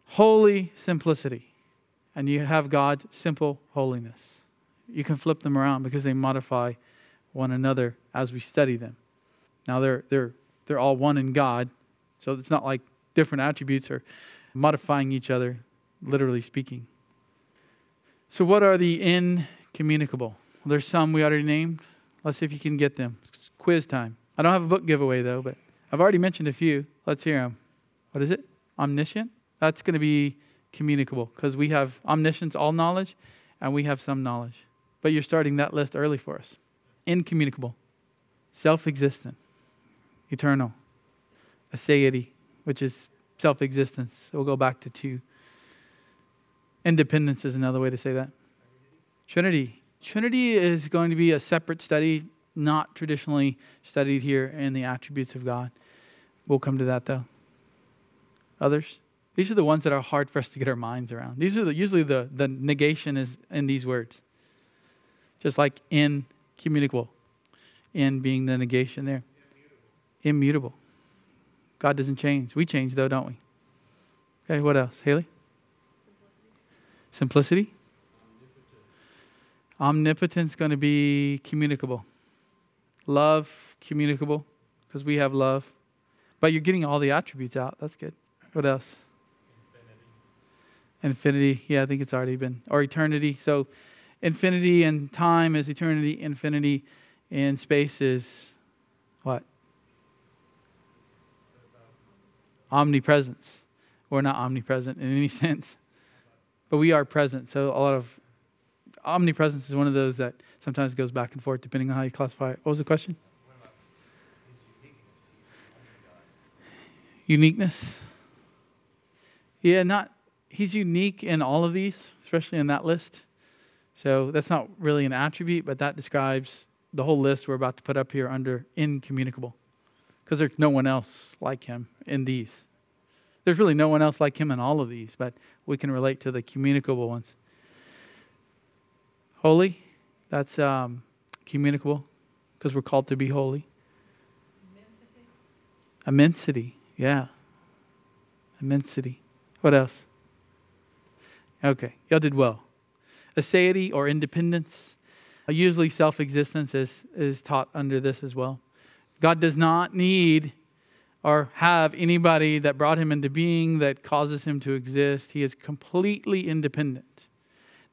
Speaker 1: holy simplicity and you have God's simple holiness. You can flip them around because they modify one another as we study them. Now they're they're they're all one in God, so it's not like different attributes are modifying each other, literally speaking. So what are the incommunicable? There's some we already named. Let's see if you can get them. It's quiz time. I don't have a book giveaway though, but I've already mentioned a few. Let's hear them. What is it? Omniscient? That's going to be communicable because we have omniscience, all knowledge, and we have some knowledge. But you're starting that list early for us. Incommunicable, self existent, eternal, aseity, which is self existence. We'll go back to two. Independence is another way to say that. Trinity. Trinity is going to be a separate study, not traditionally studied here in the attributes of God. We'll come to that though. Others? These are the ones that are hard for us to get our minds around. These are the, usually the, the negation is in these words. Just like in communicable, in being the negation there. Immutable. God doesn't change. We change though, don't we? Okay, what else? Haley? Simplicity. Simplicity? Omnipotence going to be communicable. Love, communicable, because we have love. But you're getting all the attributes out. That's good. What else? Infinity. Infinity. Yeah, I think it's already been. Or eternity. So infinity and time is eternity. Infinity in space is what? Omnipresence. We're not omnipresent in any sense, but we are present. So a lot of omnipresence is one of those that sometimes goes back and forth depending on how you classify it. What was the question? Uniqueness. Yeah, not he's unique in all of these, especially in that list. So that's not really an attribute, but that describes the whole list we're about to put up here under incommunicable. Because there's no one else like him in these. There's really no one else like him in all of these, but we can relate to the communicable ones. Holy, that's um, communicable because we're called to be holy. Immensity. Immensity, yeah. Immensity. What else? Okay, y'all did well. Aseity or independence. Usually self existence is, is taught under this as well. God does not need or have anybody that brought him into being that causes him to exist. He is completely independent.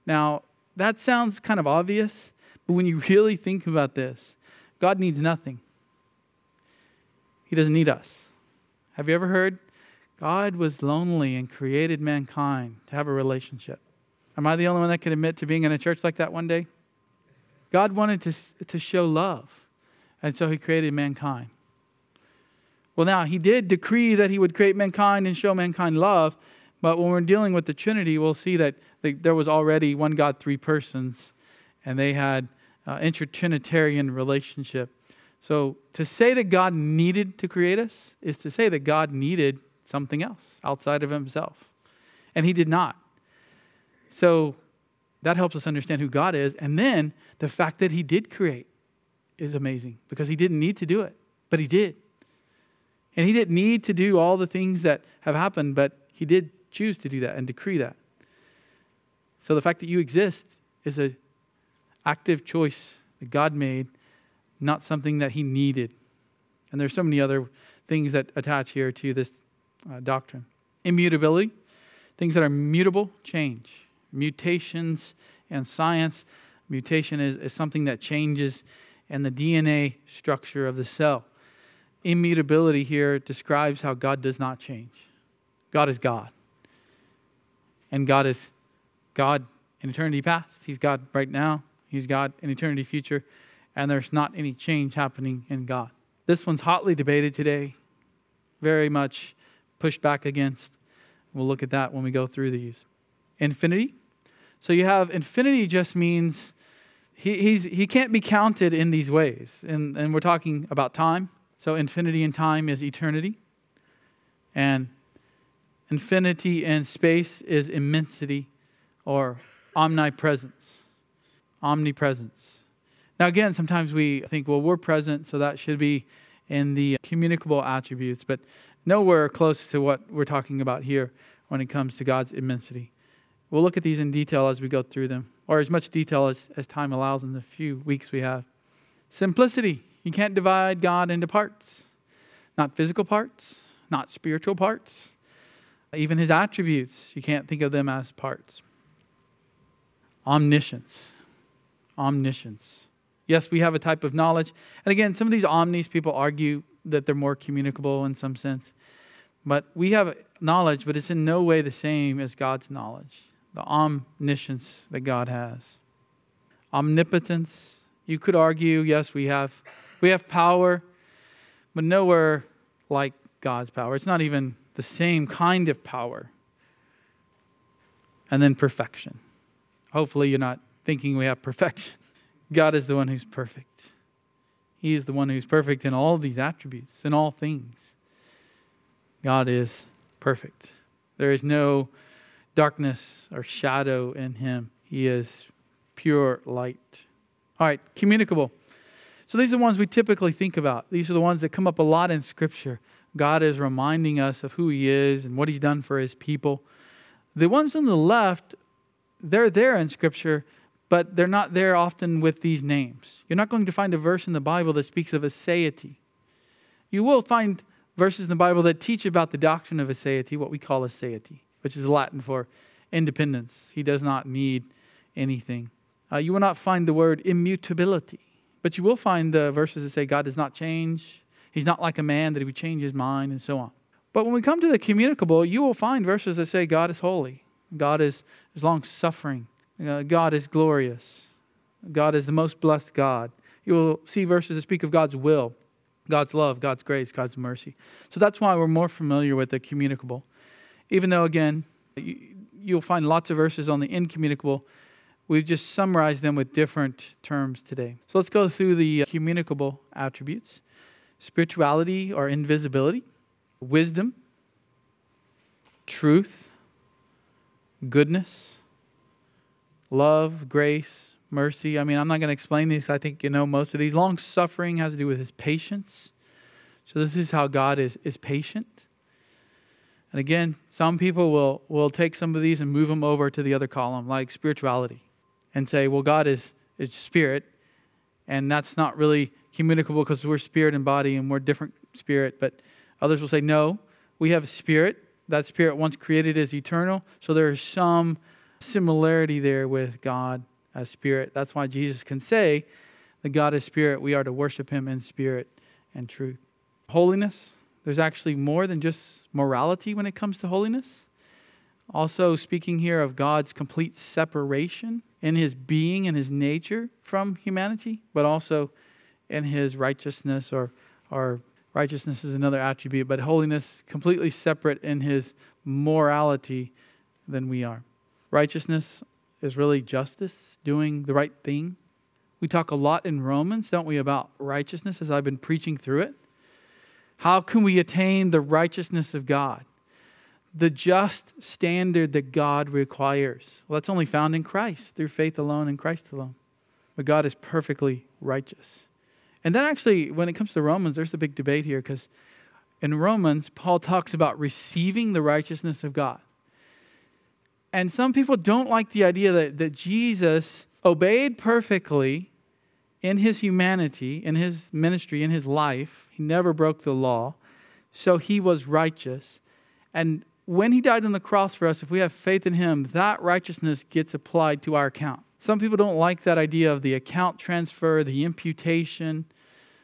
Speaker 1: Now, that sounds kind of obvious, but when you really think about this, God needs nothing. He doesn't need us. Have you ever heard? God was lonely and created mankind to have a relationship. Am I the only one that can admit to being in a church like that one day? God wanted to, to show love, and so He created mankind. Well, now, He did decree that He would create mankind and show mankind love, but when we're dealing with the Trinity, we'll see that there was already one God, three persons, and they had uh, intertrinitarian relationship. So to say that God needed to create us is to say that God needed something else outside of himself. And he did not. So that helps us understand who God is. And then the fact that he did create is amazing because he didn't need to do it, but he did. And he didn't need to do all the things that have happened, but he did choose to do that and decree that. So the fact that you exist is an active choice that God made, not something that He needed. And there's so many other things that attach here to this uh, doctrine. Immutability, things that are mutable, change. Mutations and science. Mutation is, is something that changes and the DNA structure of the cell. Immutability here describes how God does not change. God is God. And God is God in eternity past, He's God right now, He's God in eternity future, and there's not any change happening in God. This one's hotly debated today, very much pushed back against. We'll look at that when we go through these. Infinity. So you have infinity just means he, he's, he can't be counted in these ways. And, and we're talking about time. So infinity in time is eternity. And infinity in space is immensity or omnipresence. Omnipresence. Now, again, sometimes we think, well, we're present, so that should be in the communicable attributes, but nowhere close to what we're talking about here when it comes to God's immensity. We'll look at these in detail as we go through them, or as much detail as, as time allows in the few weeks we have. Simplicity. You can't divide God into parts, not physical parts, not spiritual parts, even his attributes. You can't think of them as parts. Omniscience. Omniscience. Yes, we have a type of knowledge. And again, some of these omnis people argue that they're more communicable in some sense. But we have knowledge, but it's in no way the same as God's knowledge, the omniscience that God has. Omnipotence. You could argue, yes, we have we have power, but nowhere like God's power. It's not even the same kind of power. And then perfection. Hopefully, you're not thinking we have perfection. God is the one who's perfect. He is the one who's perfect in all these attributes, in all things. God is perfect. There is no darkness or shadow in him. He is pure light. All right, communicable. So these are the ones we typically think about. These are the ones that come up a lot in Scripture. God is reminding us of who He is and what He's done for His people. The ones on the left, they're there in Scripture, but they're not there often with these names. You're not going to find a verse in the Bible that speaks of aseity. You will find verses in the Bible that teach about the doctrine of aseity, what we call aseity, which is Latin for independence. He does not need anything. Uh, you will not find the word immutability, but you will find the verses that say God does not change. He's not like a man that he would change his mind, and so on. But when we come to the communicable, you will find verses that say God is holy, God is, is long suffering, uh, God is glorious. God is the most blessed God. You will see verses that speak of God's will, God's love, God's grace, God's mercy. So that's why we're more familiar with the communicable. Even though, again, you'll find lots of verses on the incommunicable, we've just summarized them with different terms today. So let's go through the uh, communicable attributes spirituality or invisibility, wisdom, truth, goodness love, grace, mercy. I mean, I'm not going to explain these. I think you know most of these. Long suffering has to do with his patience. So this is how God is, is patient. And again, some people will, will take some of these and move them over to the other column, like spirituality, and say, well, God is, is spirit, and that's not really communicable because we're spirit and body and we're different spirit. But others will say, no, we have a spirit. That spirit, once created, is eternal. So there is some similarity there with God as spirit. That's why Jesus can say that God is spirit. We are to worship him in spirit and truth. Holiness, there's actually more than just morality when it comes to holiness. Also, speaking here of God's complete separation in his being and his nature from humanity, but also in his righteousness, or, or righteousness is another attribute, but holiness completely separate in his morality than we are. Righteousness is really justice, doing the right thing. We talk a lot in Romans, don't we, about righteousness as I've been preaching through it. How can we attain the righteousness of God? The just standard that God requires. Well, that's only found in Christ, through faith alone in Christ alone. But God is perfectly righteous. And then, actually, when it comes to Romans, there's a big debate here because in Romans, Paul talks about receiving the righteousness of God. And some people don't like the idea that, that Jesus obeyed perfectly in his humanity, in his ministry, in his life. He never broke the law. So he was righteous. And when he died on the cross for us, if we have faith in him, that righteousness gets applied to our account. Some people don't like that idea of the account transfer, the imputation.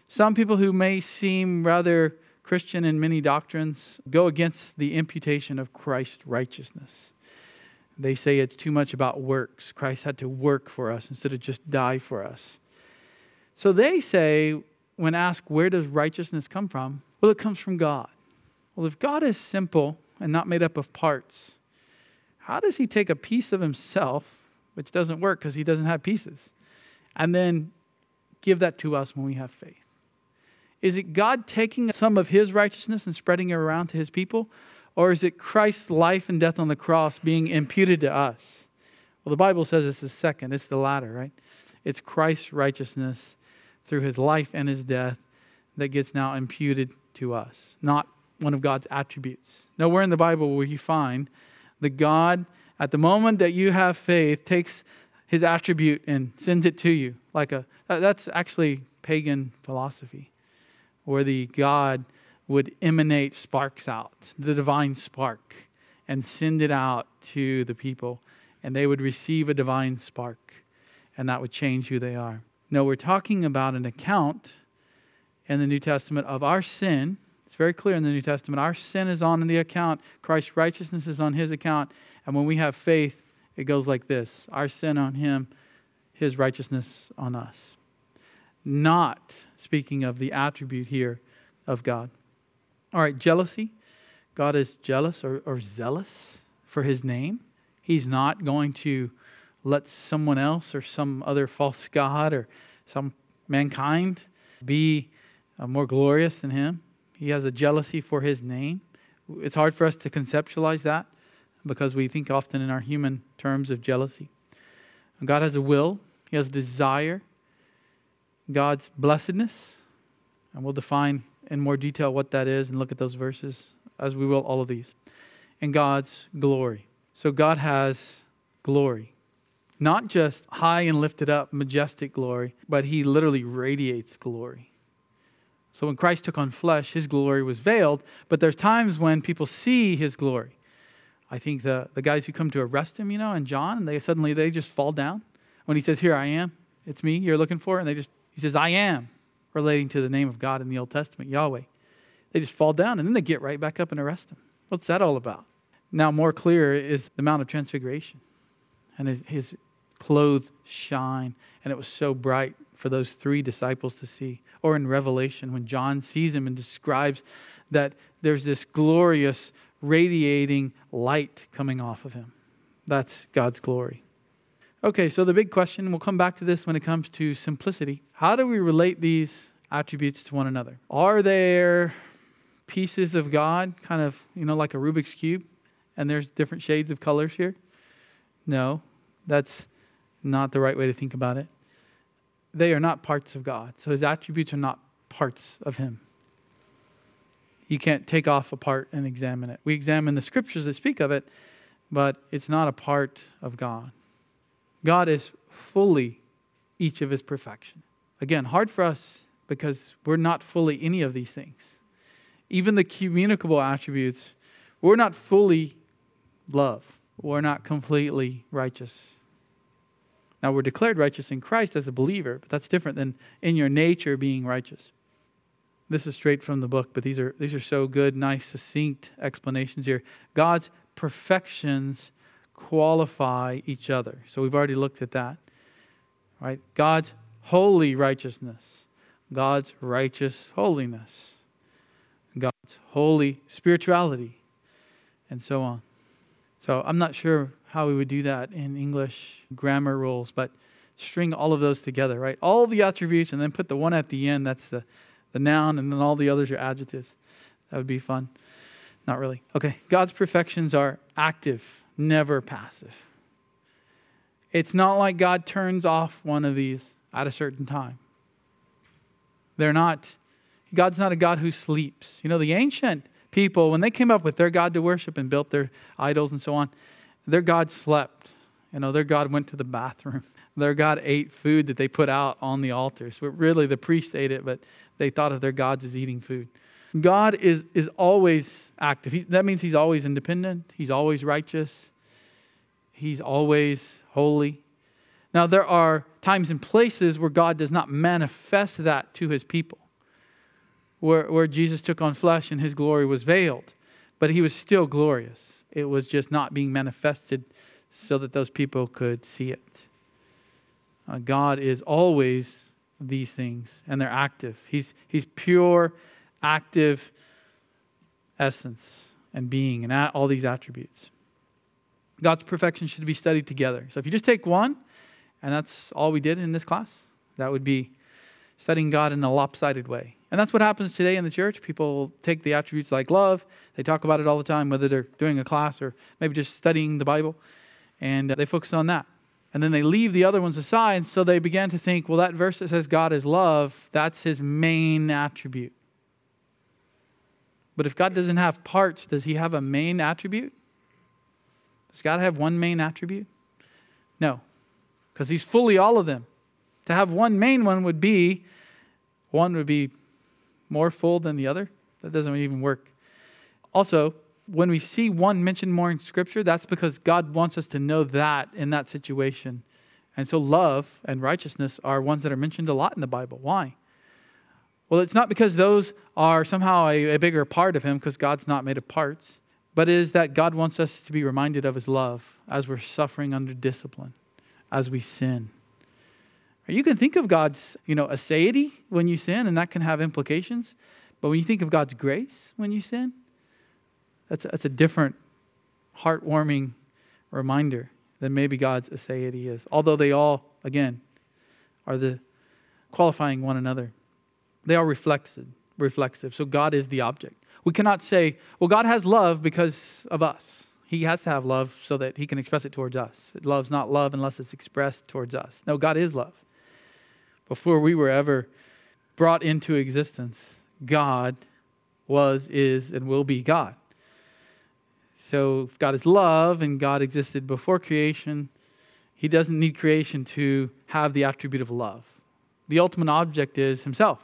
Speaker 1: Some people who may seem rather Christian in many doctrines go against the imputation of Christ's righteousness. They say it's too much about works. Christ had to work for us instead of just die for us. So they say, when asked, where does righteousness come from? Well, it comes from God. Well, if God is simple and not made up of parts, how does he take a piece of himself, which doesn't work because he doesn't have pieces, and then give that to us when we have faith? Is it God taking some of his righteousness and spreading it around to his people? Or is it Christ's life and death on the cross being imputed to us? Well, the Bible says it's the second, it's the latter, right? It's Christ's righteousness through his life and his death that gets now imputed to us, not one of God's attributes. Nowhere in the Bible will you find that God, at the moment that you have faith, takes his attribute and sends it to you. Like a that's actually pagan philosophy, where the God would emanate sparks out, the divine spark, and send it out to the people, and they would receive a divine spark, and that would change who they are. No, we're talking about an account in the New Testament of our sin. It's very clear in the New Testament. Our sin is on the account, Christ's righteousness is on his account, and when we have faith, it goes like this our sin on him, his righteousness on us. Not speaking of the attribute here of God. All right, jealousy. God is jealous or, or zealous for his name. He's not going to let someone else or some other false God or some mankind be uh, more glorious than him. He has a jealousy for his name. It's hard for us to conceptualize that because we think often in our human terms of jealousy. God has a will, He has a desire, God's blessedness, and we'll define in more detail what that is and look at those verses as we will all of these, and God's glory. So God has glory. Not just high and lifted up, majestic glory, but He literally radiates glory. So when Christ took on flesh, His glory was veiled, but there's times when people see His glory. I think the, the guys who come to arrest him, you know, and John, and they suddenly they just fall down when he says, Here I am, it's me you're looking for, and they just he says, I am, relating to the name of God in the Old Testament, Yahweh. They just fall down and then they get right back up and arrest him. What's that all about? Now, more clear is the Mount of Transfiguration. And his, his clothes shine, and it was so bright for those three disciples to see. Or in Revelation, when John sees him and describes that there's this glorious radiating light coming off of him. That's God's glory. Okay, so the big question, we'll come back to this when it comes to simplicity. How do we relate these attributes to one another? Are there pieces of God, kind of, you know, like a Rubik's Cube, and there's different shades of colors here? No, that's not the right way to think about it. They are not parts of God. So his attributes are not parts of him you can't take off a part and examine it. We examine the scriptures that speak of it, but it's not a part of God. God is fully each of his perfection. Again, hard for us because we're not fully any of these things. Even the communicable attributes, we're not fully love. We're not completely righteous. Now, we're declared righteous in Christ as a believer, but that's different than in your nature being righteous. This is straight from the book, but these are, these are so good, nice, succinct explanations here. God's perfections qualify each other. So we've already looked at that. Right? God's holy righteousness, God's righteous holiness, God's holy spirituality, and so on. So I'm not sure how we would do that in English grammar rules, but string all of those together, right? All the attributes and then put the one at the end. That's the the noun, and then all the others are adjectives. That would be fun. Not really. Okay. God's perfections are active, never passive. It's not like God turns off one of these at a certain time. They're not, God's not a God who sleeps. You know, the ancient people, when they came up with their God to worship and built their idols and so on, their God slept. You know, their God went to the bathroom. Their God ate food that they put out on the altars. But really, the priest ate it, but they thought of their gods as eating food. God is, is always active. He, that means he's always independent, he's always righteous, he's always holy. Now, there are times and places where God does not manifest that to his people, where, where Jesus took on flesh and his glory was veiled, but he was still glorious. It was just not being manifested so that those people could see it. Uh, God is always these things, and they're active. He's, he's pure, active essence and being, and all these attributes. God's perfection should be studied together. So if you just take one, and that's all we did in this class, that would be studying God in a lopsided way. And that's what happens today in the church. People take the attributes like love, they talk about it all the time, whether they're doing a class or maybe just studying the Bible, and uh, they focus on that and then they leave the other ones aside. So they began to think, well, that verse that says God is love, that's his main attribute. But if God doesn't have parts, does he have a main attribute? Does God have one main attribute? No, because he's fully all of them. To have one main one would be, one would be more full than the other. That doesn't even work. Also, when we see one mentioned more in Scripture, that's because God wants us to know that in that situation. And so, love and righteousness are ones that are mentioned a lot in the Bible. Why? Well, it's not because those are somehow a, a bigger part of Him, because God's not made of parts, but it is that God wants us to be reminded of His love as we're suffering under discipline, as we sin. You can think of God's, you know, aseity when you sin, and that can have implications. But when you think of God's grace when you sin, That's a, that's a different, heartwarming reminder than maybe God's aseity is. Although they all, again, are the qualifying one another. They are reflexive, reflexive. So God is the object. We cannot say, well, God has love because of us. He has to have love so that he can express it towards us. Love's not love unless it's expressed towards us. No, God is love. Before we were ever brought into existence, God was, is, and will be God. So God is love and God existed before creation, he doesn't need creation to have the attribute of love. The ultimate object is himself,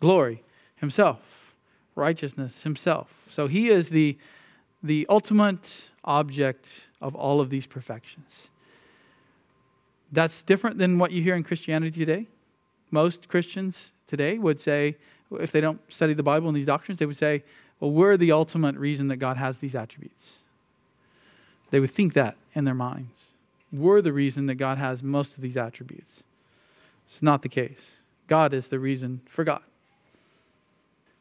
Speaker 1: glory, himself, righteousness, himself. So he is the, the ultimate object of all of these perfections. That's different than what you hear in Christianity today. Most Christians today would say, if they don't study the Bible and these doctrines, they would say, well, we're the ultimate reason that God has these attributes. They would think that in their minds. We're the reason that God has most of these attributes. It's not the case. God is the reason for God.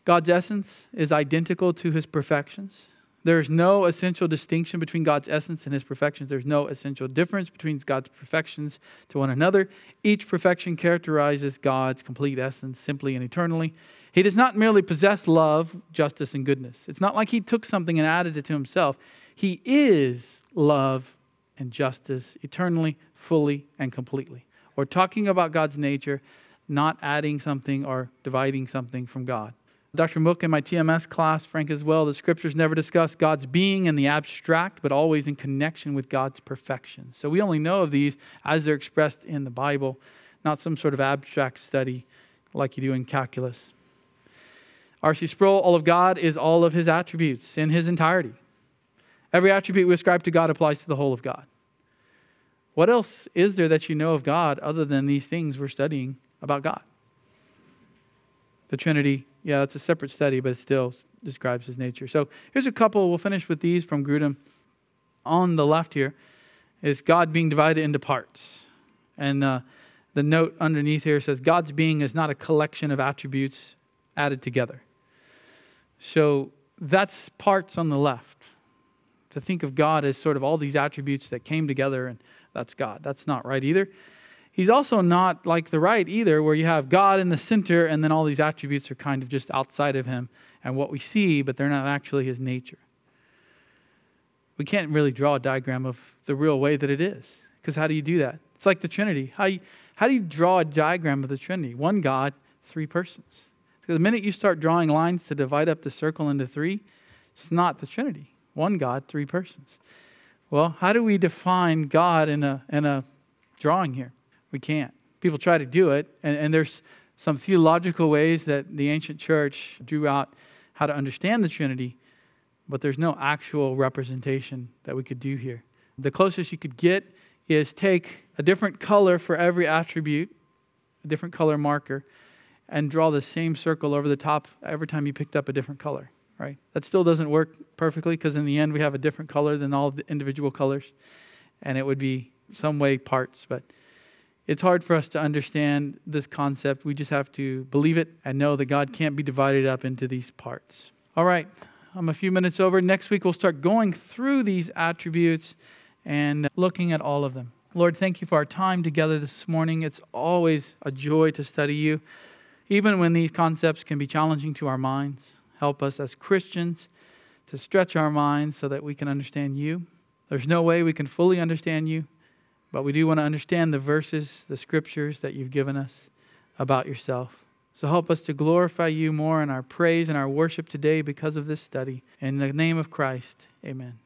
Speaker 1: God's essence is identical to his perfections. There's no essential distinction between God's essence and his perfections. There's no essential difference between God's perfections to one another. Each perfection characterizes God's complete essence simply and eternally. He does not merely possess love, justice, and goodness. It's not like he took something and added it to himself. He is love and justice eternally, fully, and completely. We're talking about God's nature, not adding something or dividing something from God. Dr. Mook in my TMS class, Frank as well, the scriptures never discuss God's being in the abstract, but always in connection with God's perfection. So we only know of these as they're expressed in the Bible, not some sort of abstract study like you do in calculus. R.C. Sproul, all of God is all of his attributes in his entirety. Every attribute we ascribe to God applies to the whole of God. What else is there that you know of God other than these things we're studying about God? The Trinity, yeah, it's a separate study, but it still describes his nature. So here's a couple. We'll finish with these from Grudem. On the left here is God being divided into parts. And uh, the note underneath here says God's being is not a collection of attributes added together. So that's parts on the left. To think of God as sort of all these attributes that came together and that's God. That's not right either. He's also not like the right either, where you have God in the center and then all these attributes are kind of just outside of him and what we see, but they're not actually his nature. We can't really draw a diagram of the real way that it is, because how do you do that? It's like the Trinity. How, you, how do you draw a diagram of the Trinity? One God, three persons. Because the minute you start drawing lines to divide up the circle into three, it's not the Trinity. One God, three persons. Well, how do we define God in a, in a drawing here? We can't. People try to do it, and, and there's some theological ways that the ancient church drew out how to understand the Trinity, but there's no actual representation that we could do here. The closest you could get is take a different color for every attribute, a different color marker, and draw the same circle over the top every time you picked up a different color, right? That still doesn't work perfectly because in the end we have a different color than all the individual colors, and it would be some way parts, but it's hard for us to understand this concept. We just have to believe it and know that God can't be divided up into these parts. All right, I'm a few minutes over. Next week, we'll start going through these attributes and looking at all of them. Lord, thank you for our time together this morning. It's always a joy to study you, even when these concepts can be challenging to our minds. Help us as Christians to stretch our minds so that we can understand you. There's no way we can fully understand you but we do want to understand the verses, the scriptures that you've given us about yourself. So help us to glorify you more in our praise and our worship today because of this study. In the name of Christ, amen.